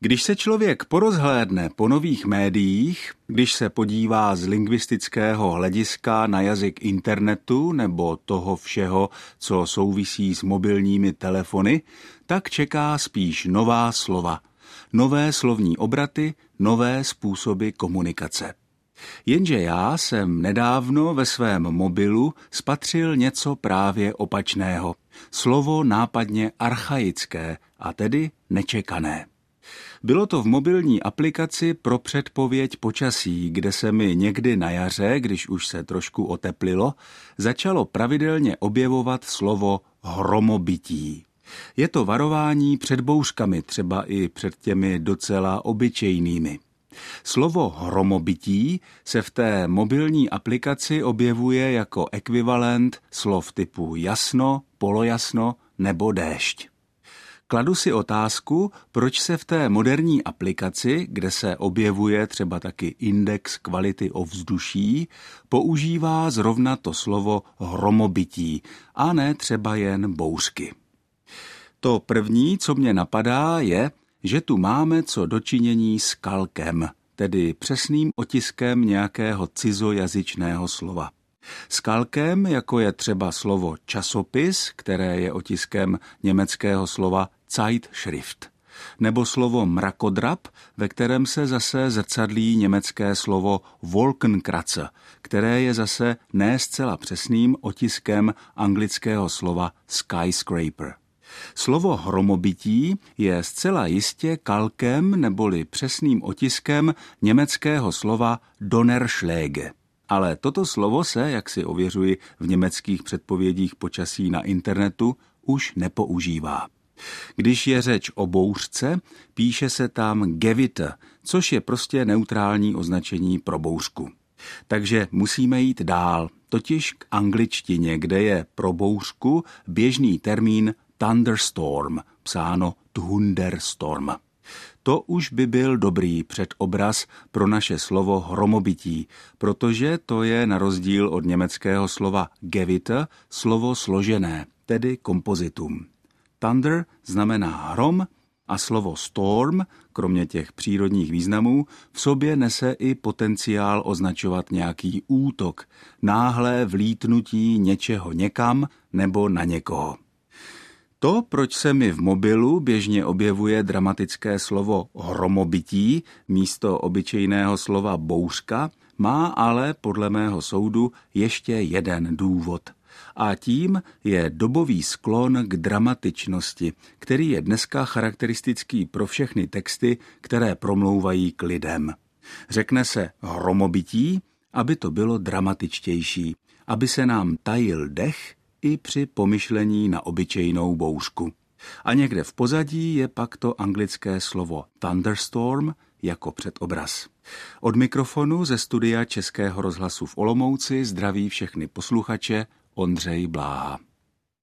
Když se člověk porozhlédne po nových médiích, když se podívá z lingvistického hlediska na jazyk internetu nebo toho všeho, co souvisí s mobilními telefony, tak čeká spíš nová slova, nové slovní obraty, nové způsoby komunikace. Jenže já jsem nedávno ve svém mobilu spatřil něco právě opačného. Slovo nápadně archaické a tedy nečekané. Bylo to v mobilní aplikaci pro předpověď počasí, kde se mi někdy na jaře, když už se trošku oteplilo, začalo pravidelně objevovat slovo hromobytí. Je to varování před bouřkami, třeba i před těmi docela obyčejnými. Slovo hromobytí se v té mobilní aplikaci objevuje jako ekvivalent slov typu jasno, polojasno nebo déšť. Kladu si otázku, proč se v té moderní aplikaci, kde se objevuje třeba taky index kvality ovzduší, používá zrovna to slovo hromobytí a ne třeba jen bouřky. To první, co mě napadá, je, že tu máme co dočinění s kalkem, tedy přesným otiskem nějakého cizojazyčného slova. S kalkem, jako je třeba slovo časopis, které je otiskem německého slova Zeitschrift, nebo slovo mrakodrap, ve kterém se zase zrcadlí německé slovo Wolkenkratzer, které je zase ne zcela přesným otiskem anglického slova skyscraper. Slovo hromobytí je zcela jistě kalkem neboli přesným otiskem německého slova Donnerschläge. Ale toto slovo se, jak si ověřuji v německých předpovědích počasí na internetu, už nepoužívá. Když je řeč o bouřce, píše se tam Gewitter, což je prostě neutrální označení pro bouřku. Takže musíme jít dál, totiž k angličtině, kde je pro bouřku běžný termín thunderstorm, psáno thunderstorm. To už by byl dobrý předobraz pro naše slovo hromobytí, protože to je na rozdíl od německého slova Gewitter slovo složené, tedy kompozitum. Thunder znamená hrom a slovo storm, kromě těch přírodních významů, v sobě nese i potenciál označovat nějaký útok, náhlé vlítnutí něčeho někam nebo na někoho. To, proč se mi v mobilu běžně objevuje dramatické slovo hromobytí místo obyčejného slova bouřka, má ale podle mého soudu ještě jeden důvod – a tím je dobový sklon k dramatičnosti, který je dneska charakteristický pro všechny texty, které promlouvají k lidem. Řekne se hromobytí, aby to bylo dramatičtější, aby se nám tajil dech i při pomyšlení na obyčejnou bouřku. A někde v pozadí je pak to anglické slovo thunderstorm jako předobraz. Od mikrofonu ze studia Českého rozhlasu v Olomouci zdraví všechny posluchače Ondřej Bláha.